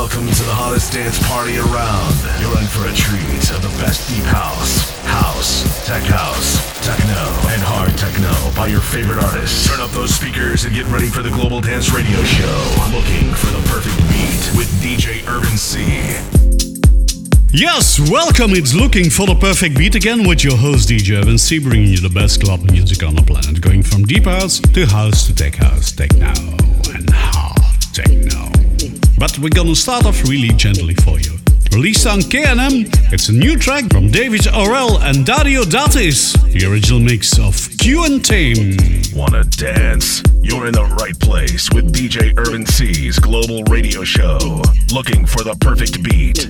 Welcome to the hottest dance party around. You're in for a treat of the best deep house, house, tech house, techno, and hard techno by your favorite artists. Turn up those speakers and get ready for the Global Dance Radio Show. Looking for the perfect beat with DJ Urban C. Yes, welcome. It's Looking for the Perfect Beat again with your host DJ Urban C, bringing you the best club music on the planet, going from deep house to house to tech house, hard techno. But we're gonna start off really gently for you. Released on KNM, it's a new track from David Orel and Dario D'Attis, the original mix of Q and Tame. Wanna dance? You're in the right place with DJ Urban C's global radio show. Looking for the perfect beat.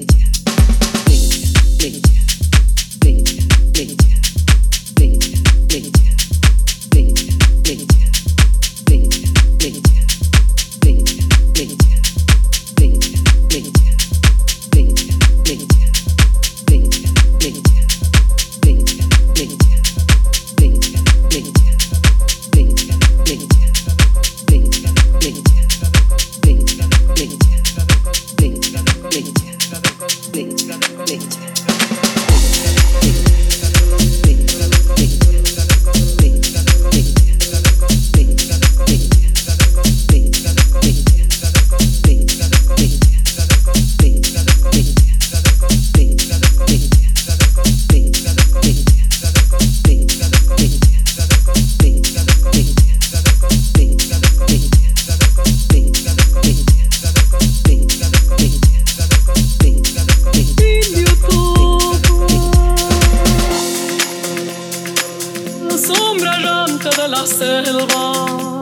selva,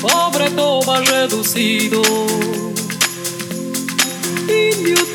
pobre toma reducido, indio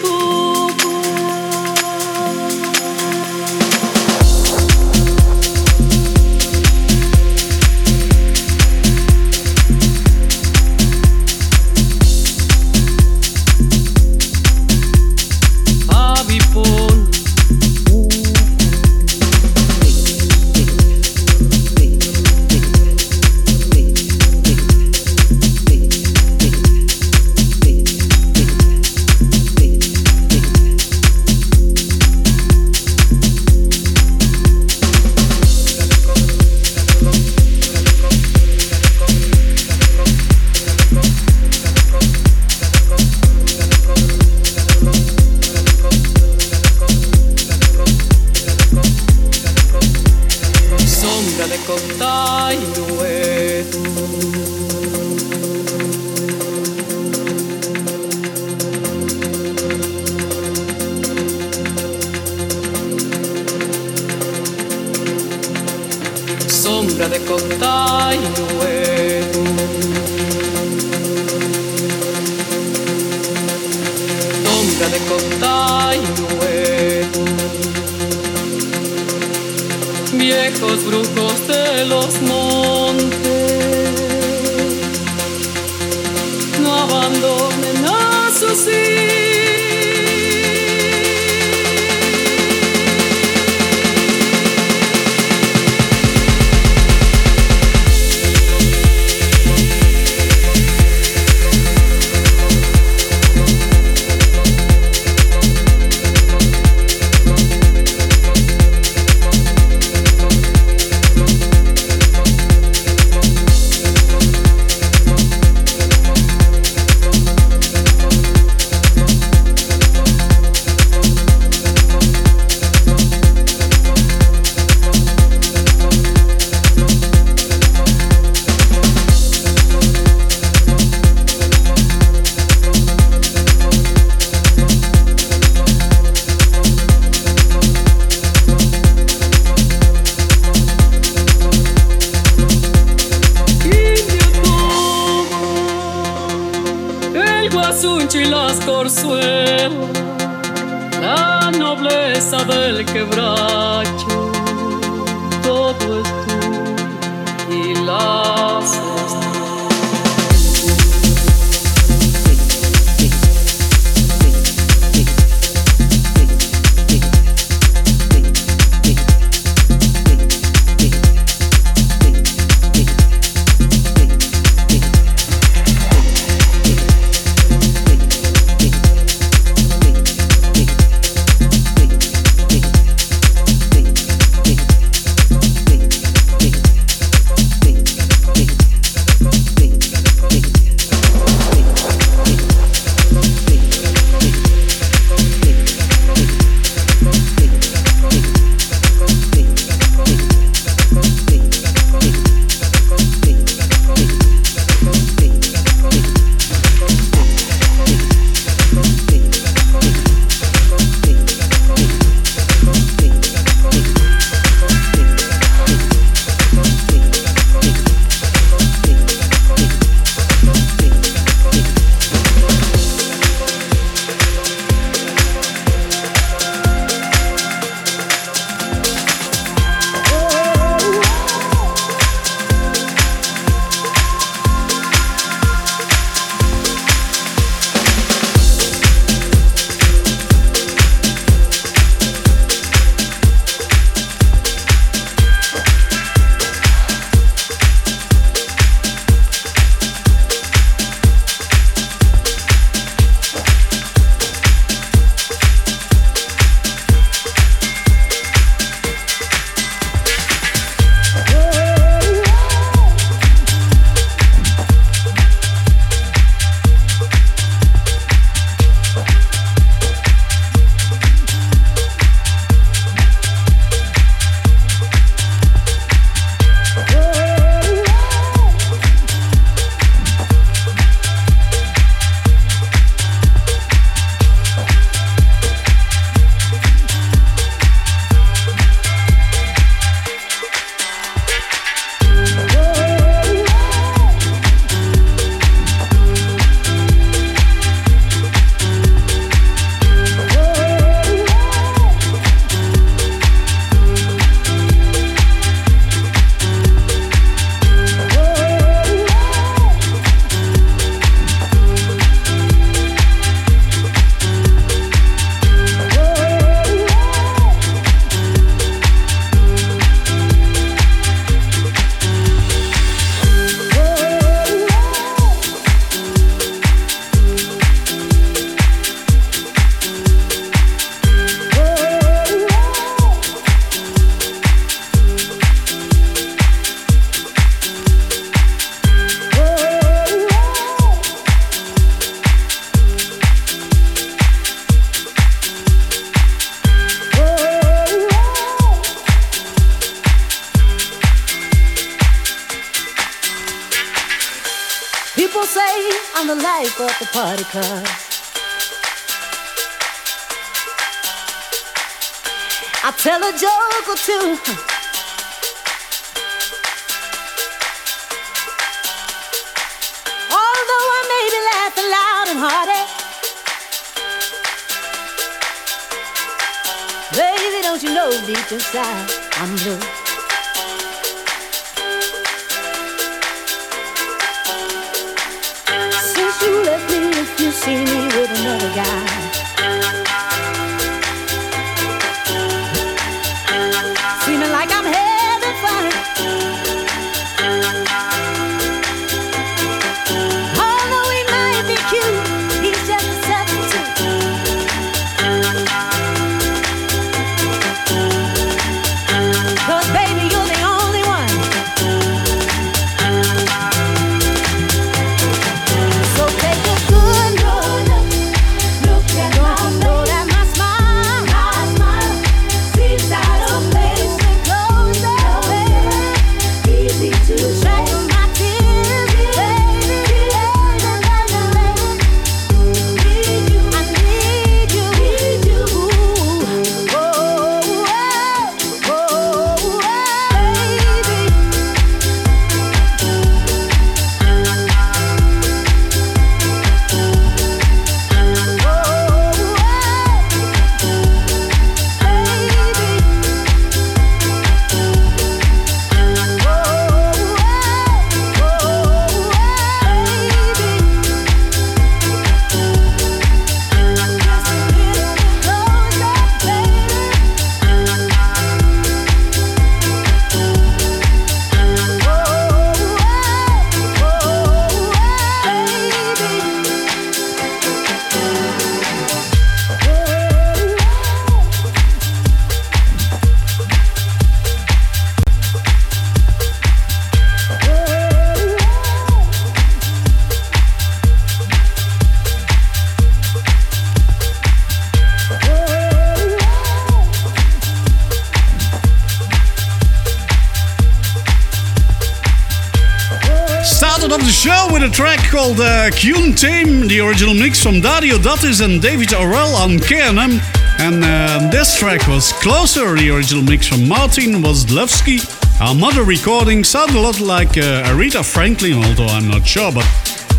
uh, Tame, the original mix from Dario D'Attis and David Orell on KNM. And uh, this track was Closer, the original mix from Martin Wozlewski. Our mother recording sounds a lot like uh, Aretha Franklin, although I'm not sure, but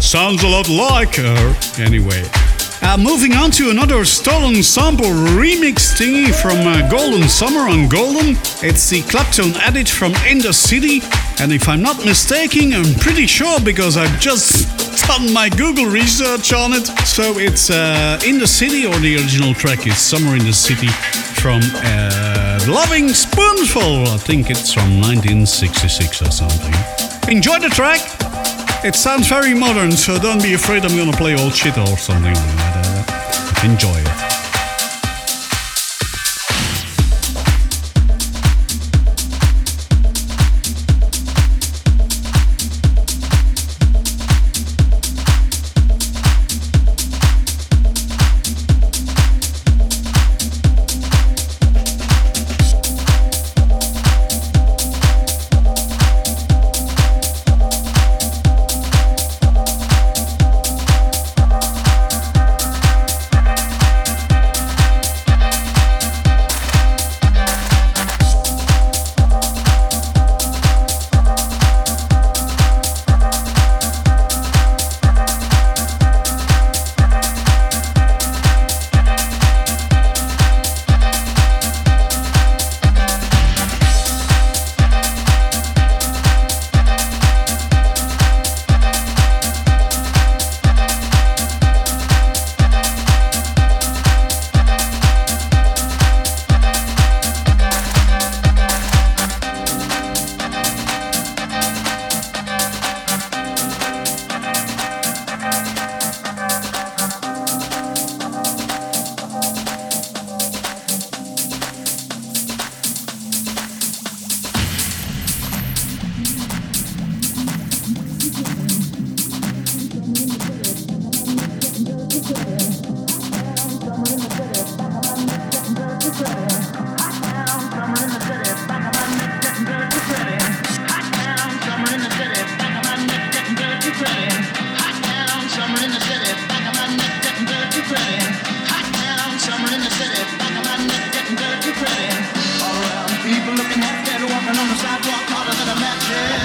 sounds a lot like her anyway. Uh, moving on to another stolen sample remix thingy from uh, Golden Summer on Golden. It's the Clapton edit from In the City. And if I'm not mistaken, I'm pretty sure because I've just done my Google research on it. So it's uh, In the City, or the original track is Summer in the City from uh, Loving Spoonful. I think it's from 1966 or something. Enjoy the track. It sounds very modern, so don't be afraid I'm gonna play old shit or something like that. Enjoy it. on the sidewalk harder than a match.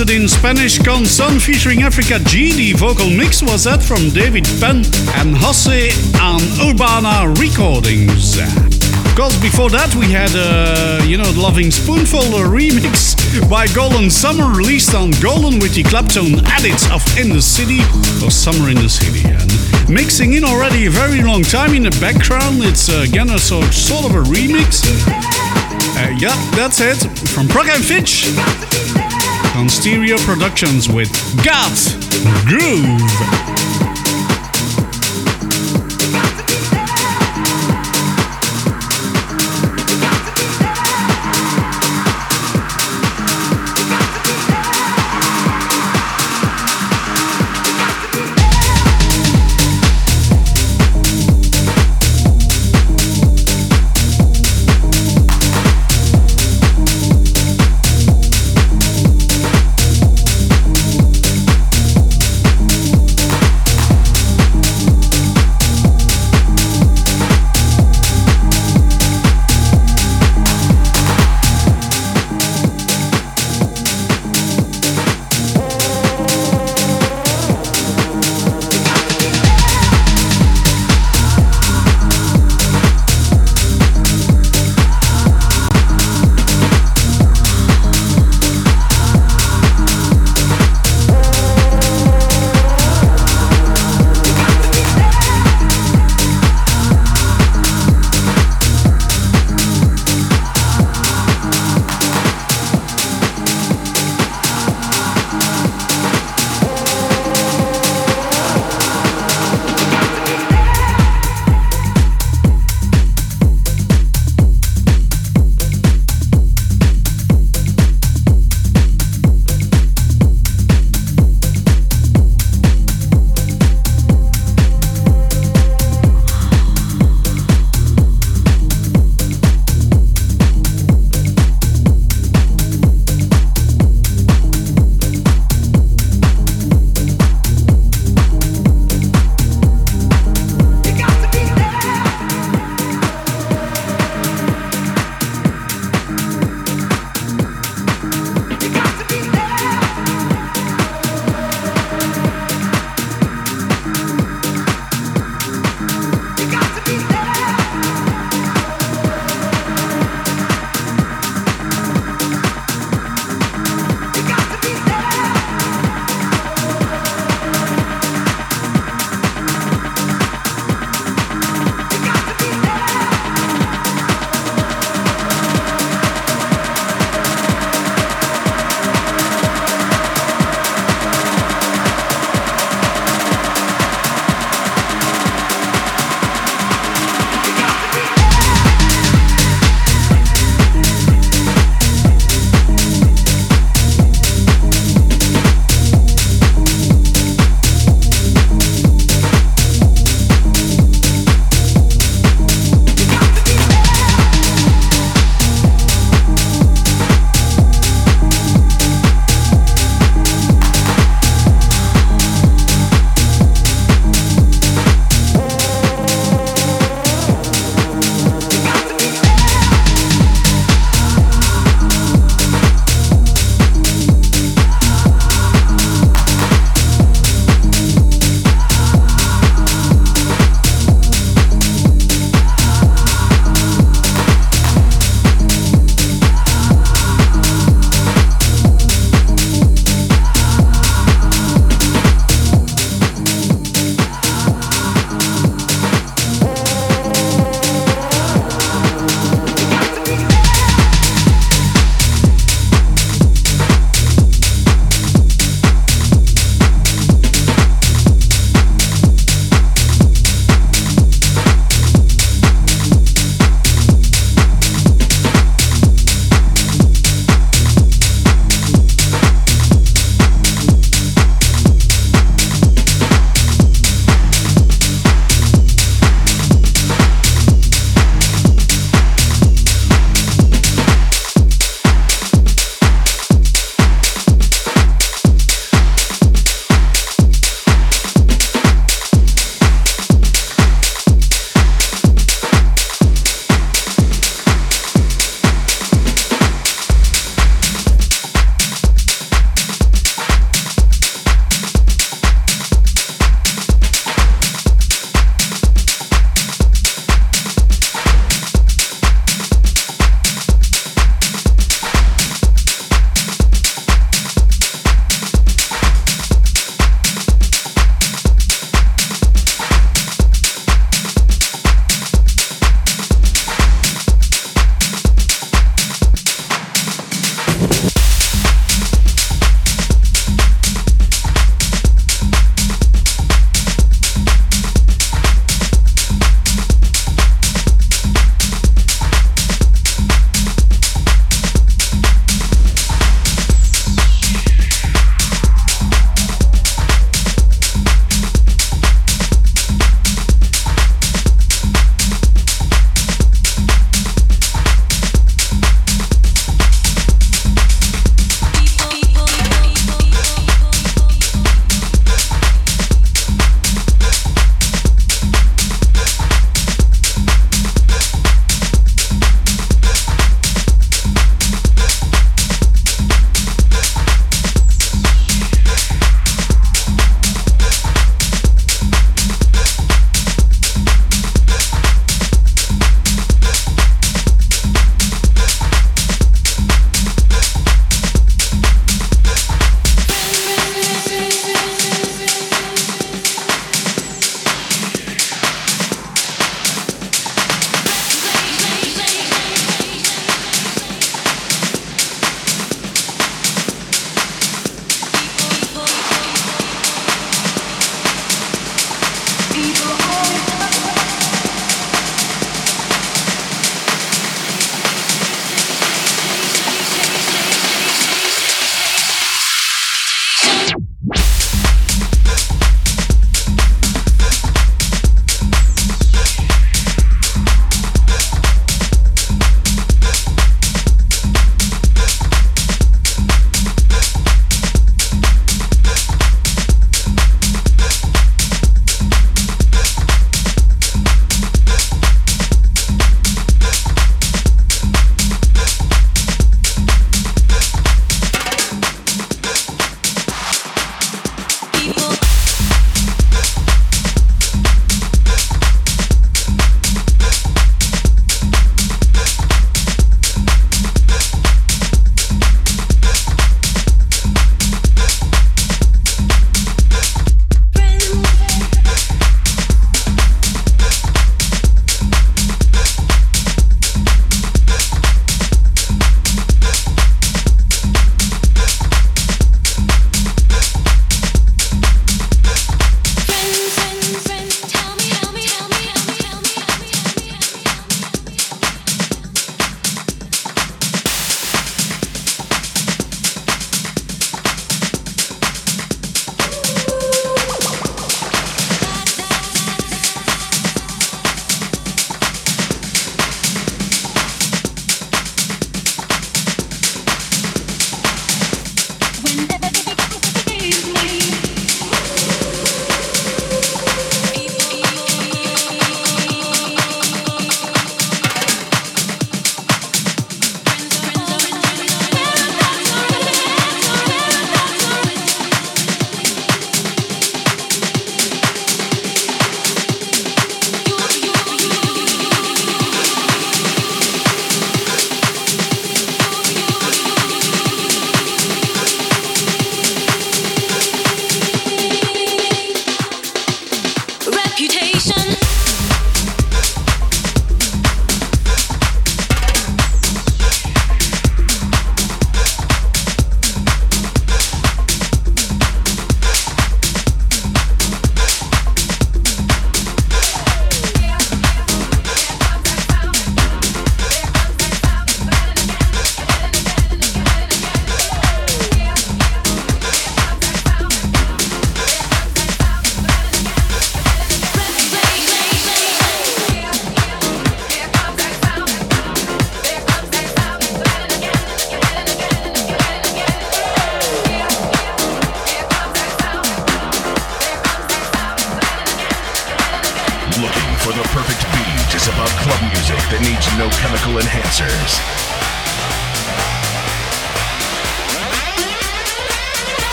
It in Spanish. Con Son featuring Africa G. The vocal mix was that from David Penn and Jose on Urbana Recordings. Of course, before that we had, uh, you know, Loving Spoonful remix by Golden Summer released on Golden with the Clapton edits of In the City or Summer in the City. And mixing in already a very long time in the background, it's uh, again a sort, sort of a remix. Uh, yeah, that's it. From Prok and Fitch on Stereo Productions with Got Groove.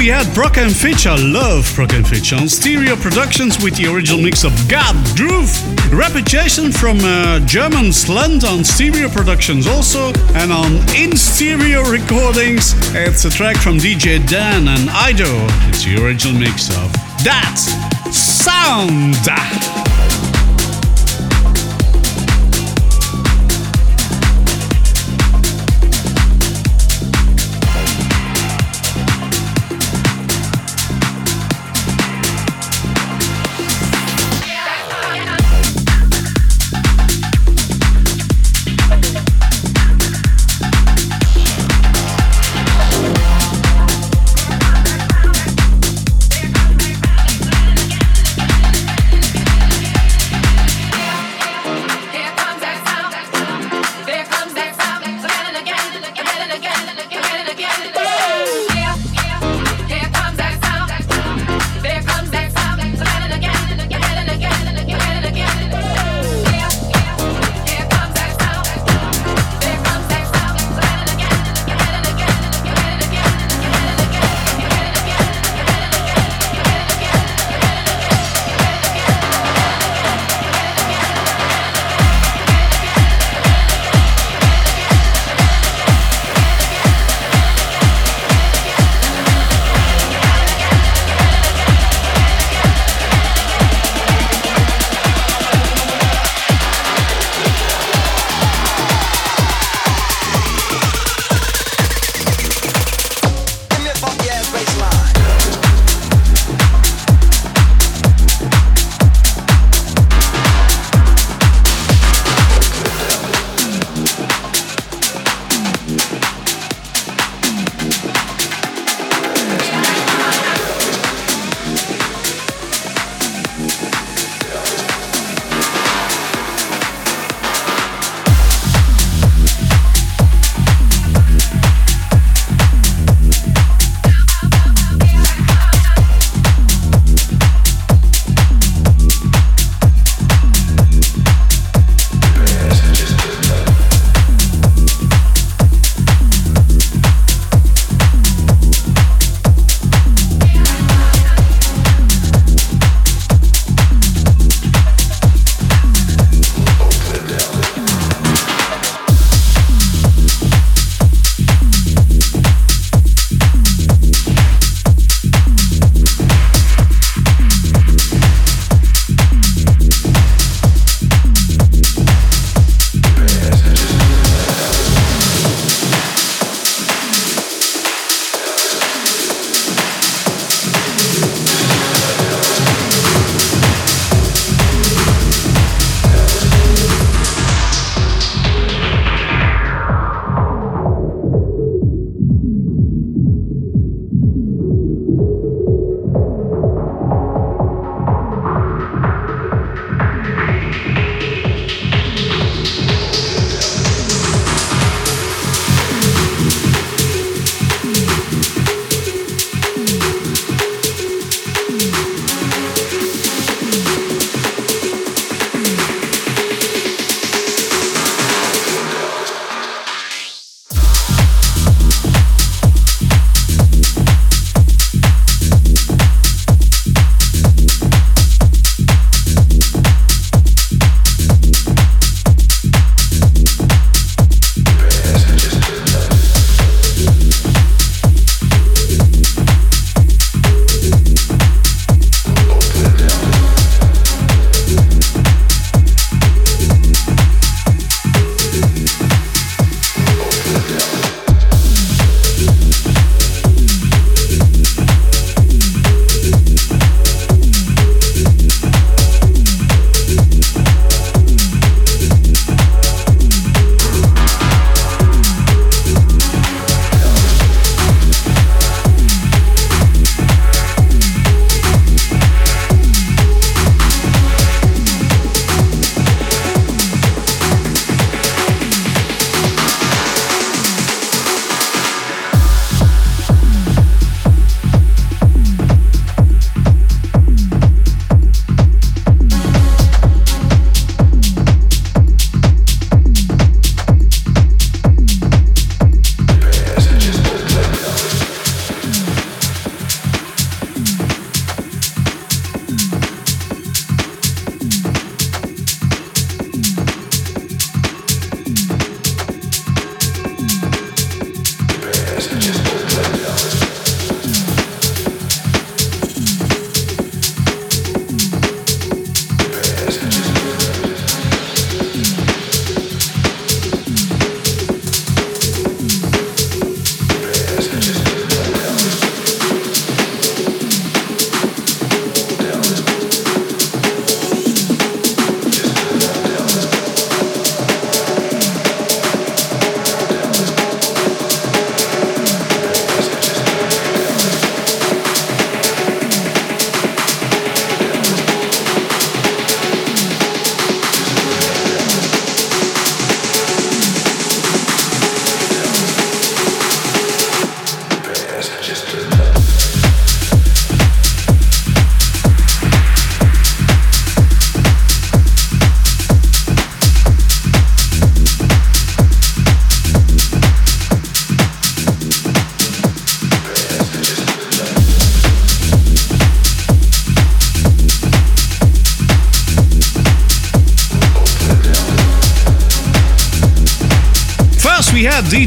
We had Prok and Fitch. I love Prok and Fitch on Stereo Productions with the original mix of Got Groove. Reputation from uh, German Slant on Stereo Productions also. And on In Stereo Recordings, it's a track from DJ Dan and Ido. It's the original mix of That Sound.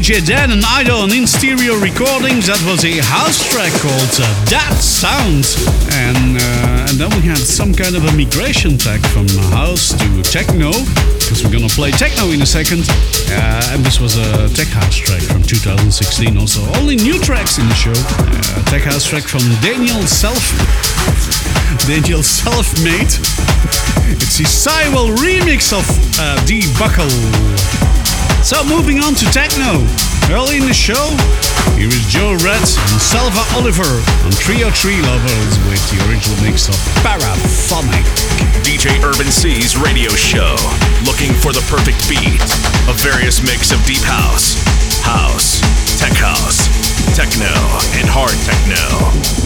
DJ Dan and Ido on In Stereo Recordings. That was a house track called uh, That Sound. And, uh, and then we had some kind of a migration track from house to techno, because we're gonna play techno in a second. Uh, and this was a tech house track from 2016 also. Only new tracks in the show. Uh, tech house track from Daniel Self. Daniel Self-Made. It's the Cywell remix of uh, D Buckle. So moving on to techno. Early in the show, here is Joe Red and Salva Oliver on Trio Tree Lovers with the original mix of Paraphonic. DJ Urban C's radio show. Looking for the perfect beat. A various mix of deep house, house, tech house, techno, and hard techno.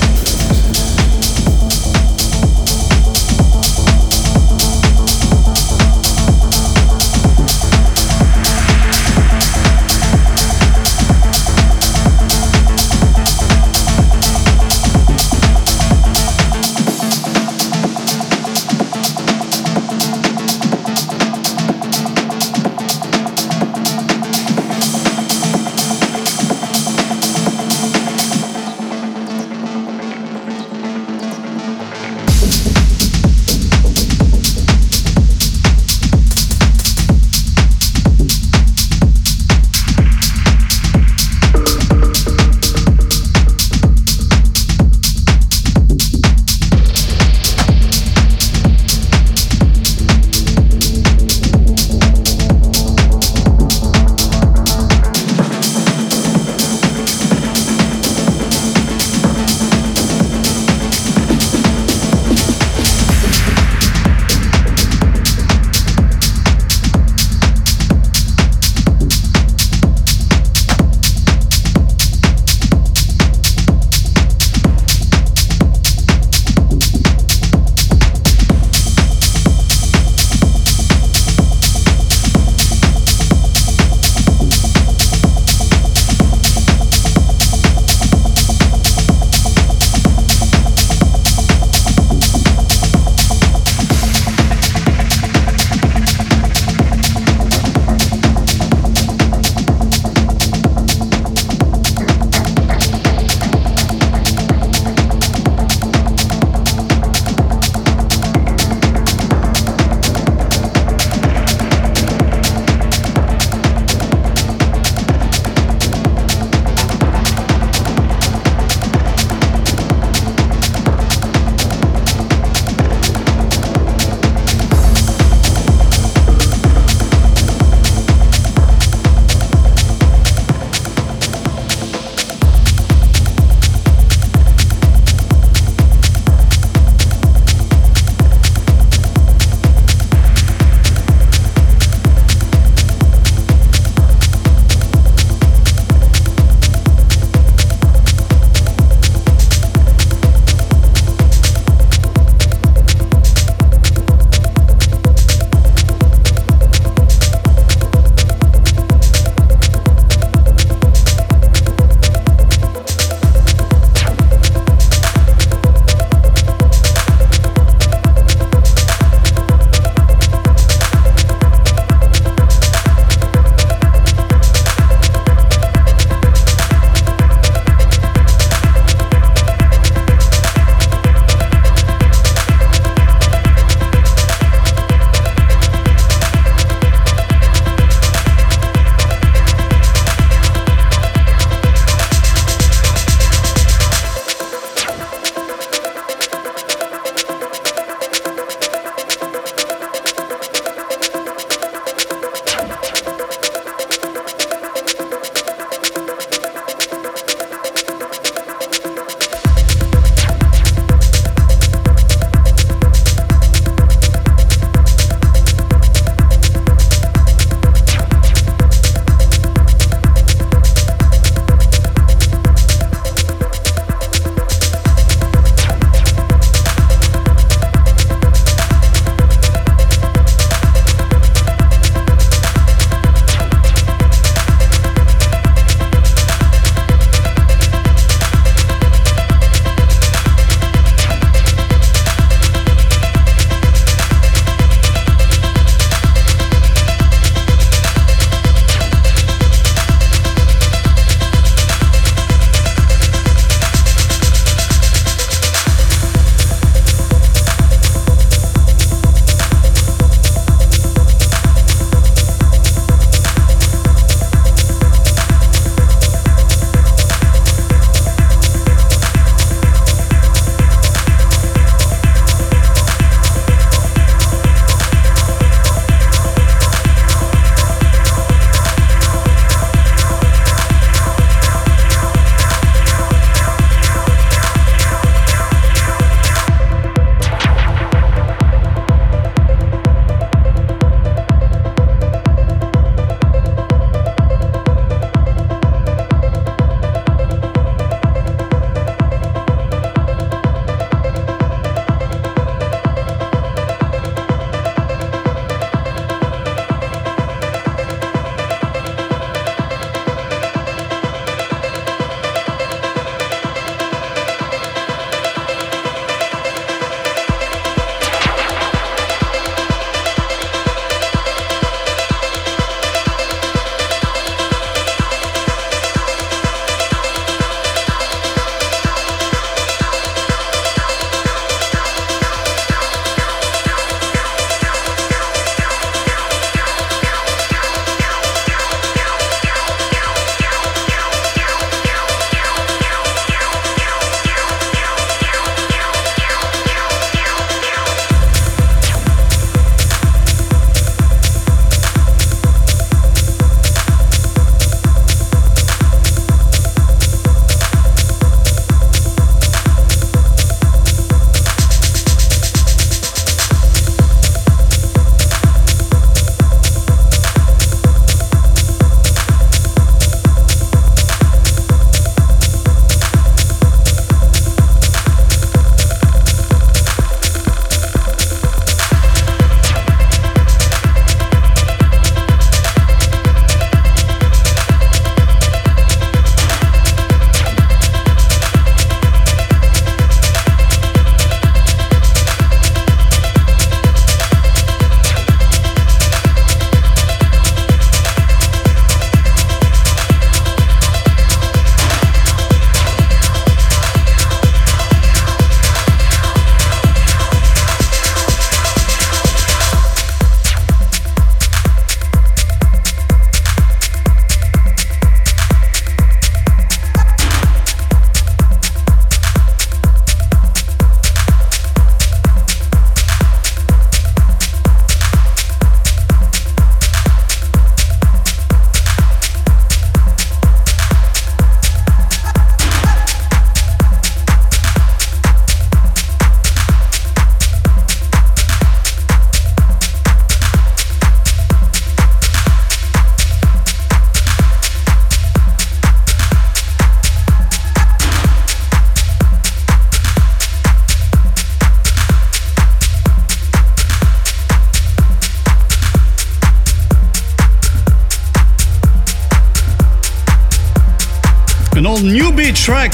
Track,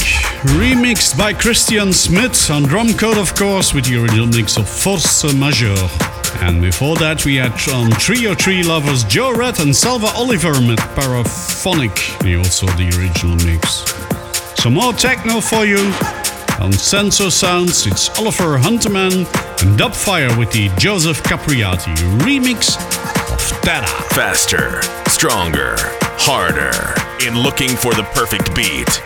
remixed by Christian Smith on Drumcode, of course, with the original mix of Force Majeure. And before that, we had on Trio Tree Lovers Joe Red and Salva Oliver with Paraphonic, and also the original mix. Some more techno for you. On Senso Sounds, it's Oliver Huntemann and Dubfire with the Joseph Capriati remix of Terra. Faster, stronger, harder, in looking for the perfect beat.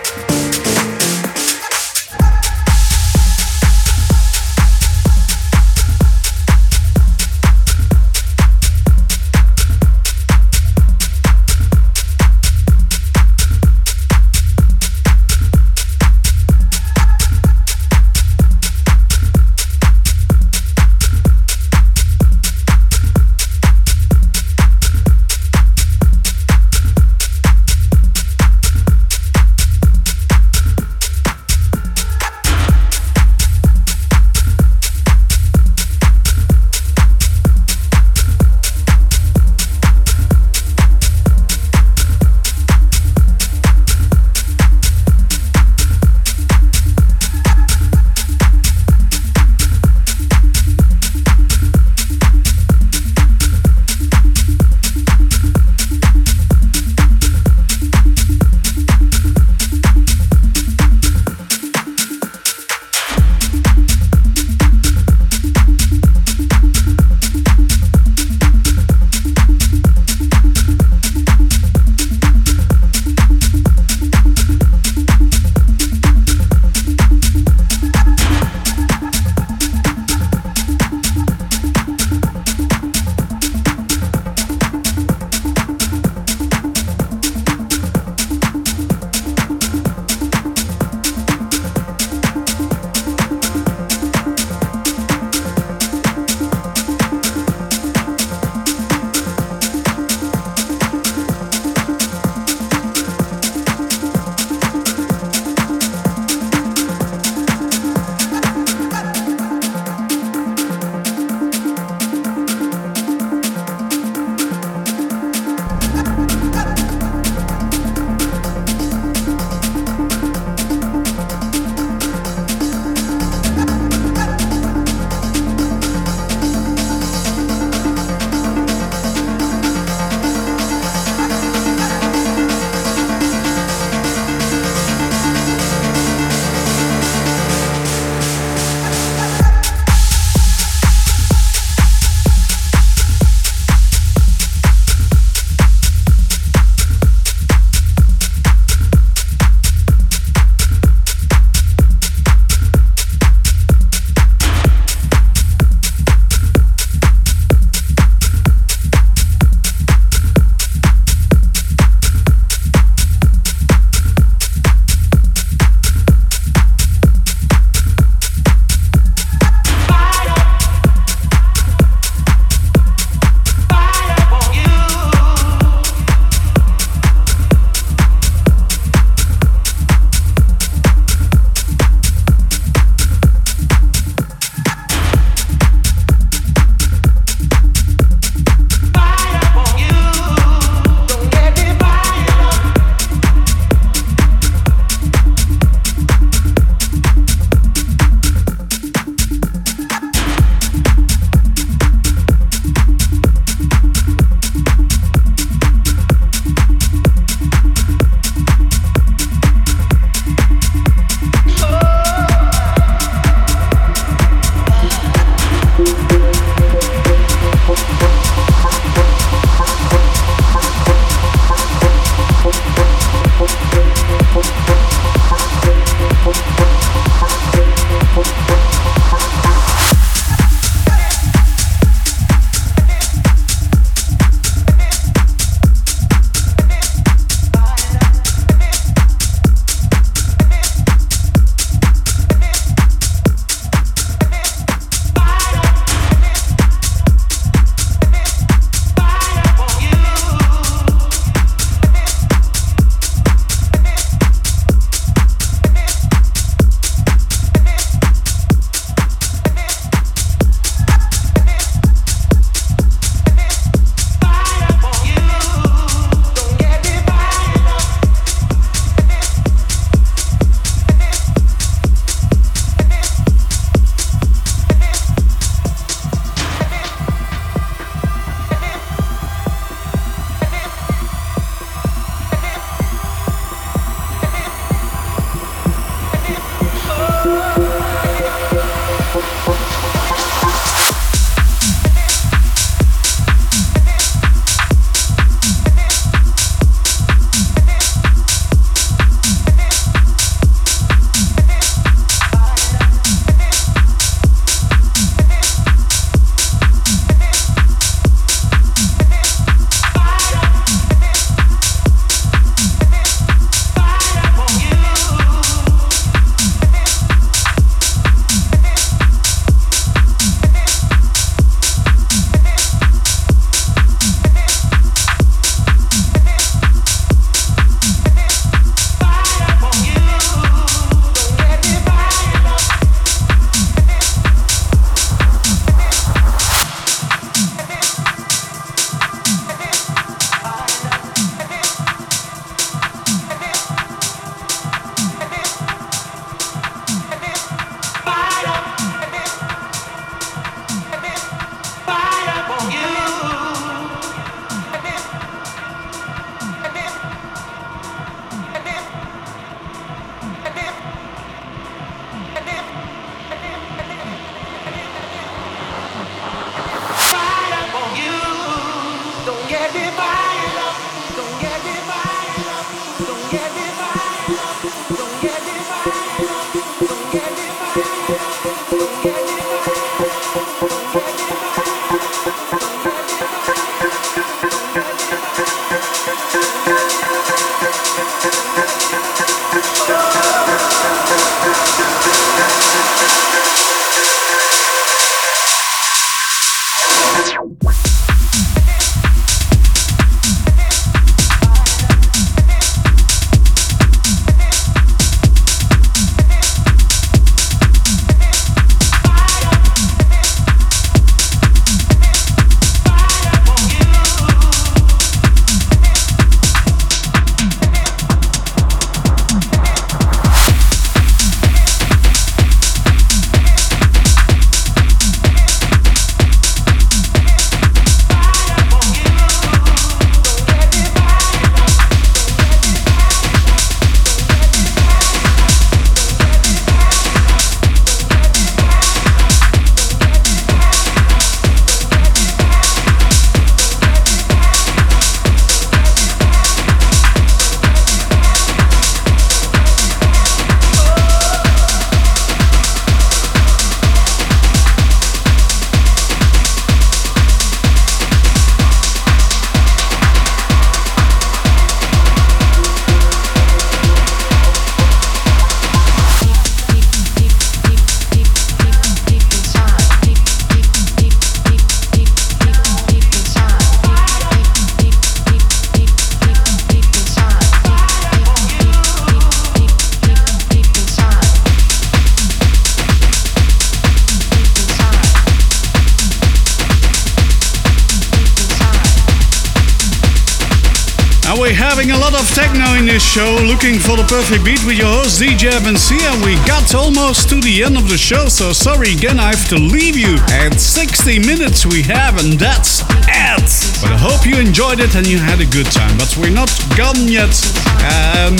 Show looking for the perfect beat with your host DJ C. And we got almost to the end of the show, so sorry again, I have to leave you. At 60 minutes we have, and that's it. But I hope you enjoyed it and you had a good time. But we're not gone yet. Um,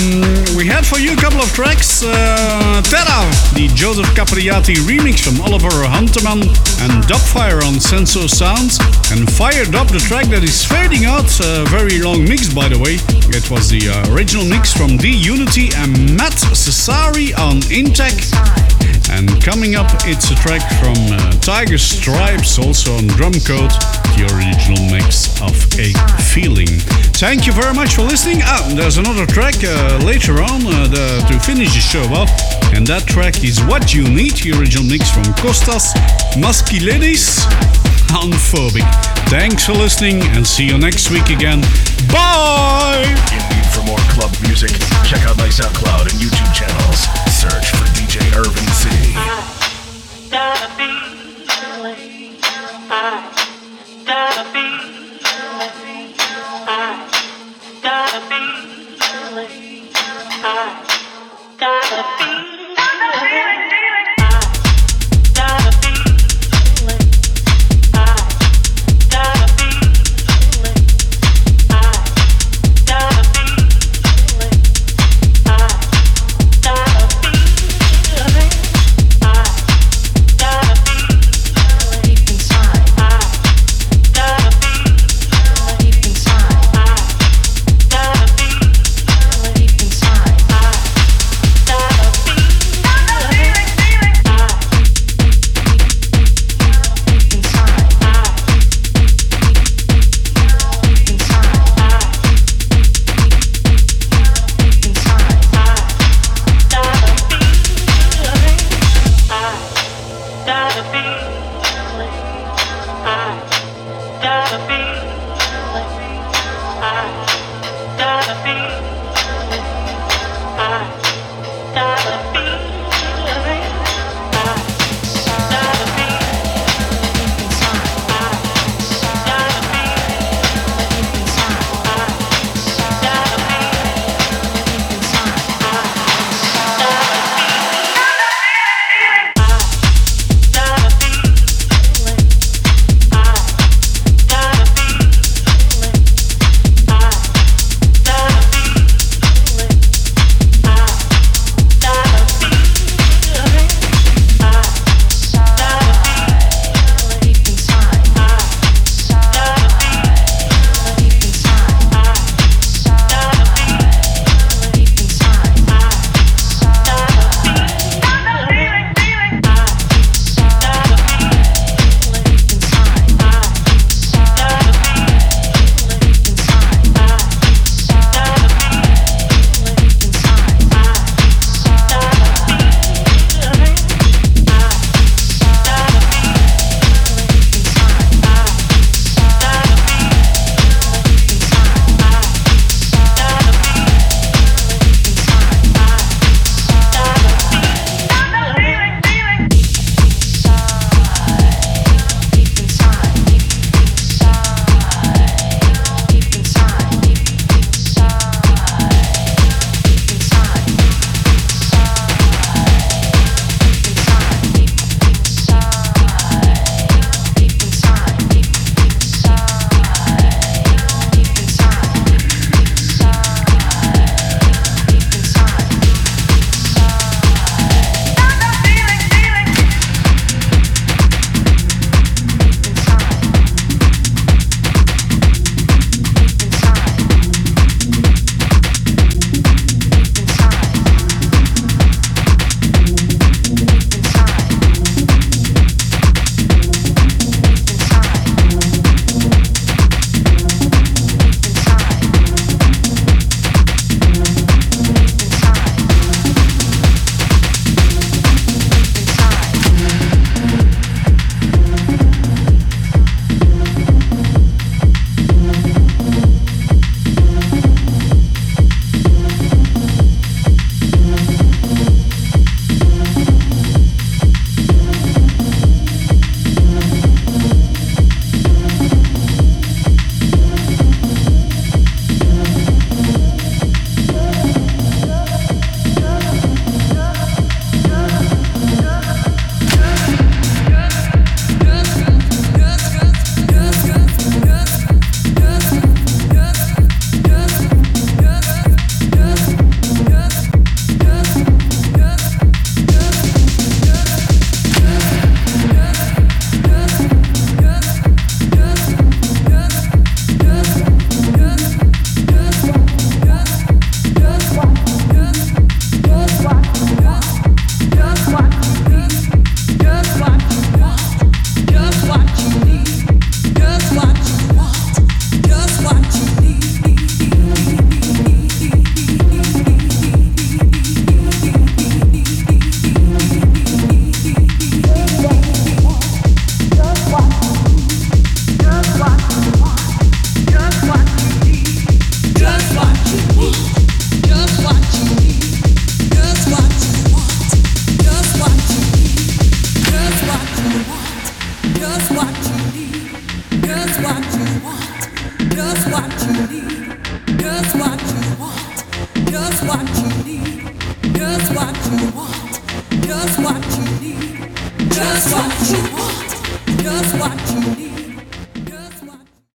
we had for you a couple of tracks. Uh, Terra, the Joseph Capriati remix from Oliver Huntemann and Dubfire on Senso Sounds. And Fired Up, the track that is fading out. A very long mix, by the way. It was the uh, original mix from D Unity and Matt Sassari on Intec. And coming up, it's a track from uh, Tiger Stripes, also on Drumcode, the original mix of A Feeling. Thank you very much for listening. Ah, there's another track uh, later on uh, the, to finish the show off, and that track is What You Need, the original mix from Kostas Maskilidis Townphobic. Thanks for listening and see you next week again. Bye! Indeed, for more club music, check out my SoundCloud and YouTube channels. Search for DJ Irvin City. gotta be